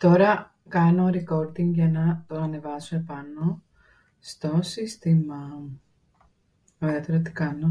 Τώρα κάνω recording για να το ανεβάσω επάνω στο σύστημα. Ωραία, τώρα τι κάνω;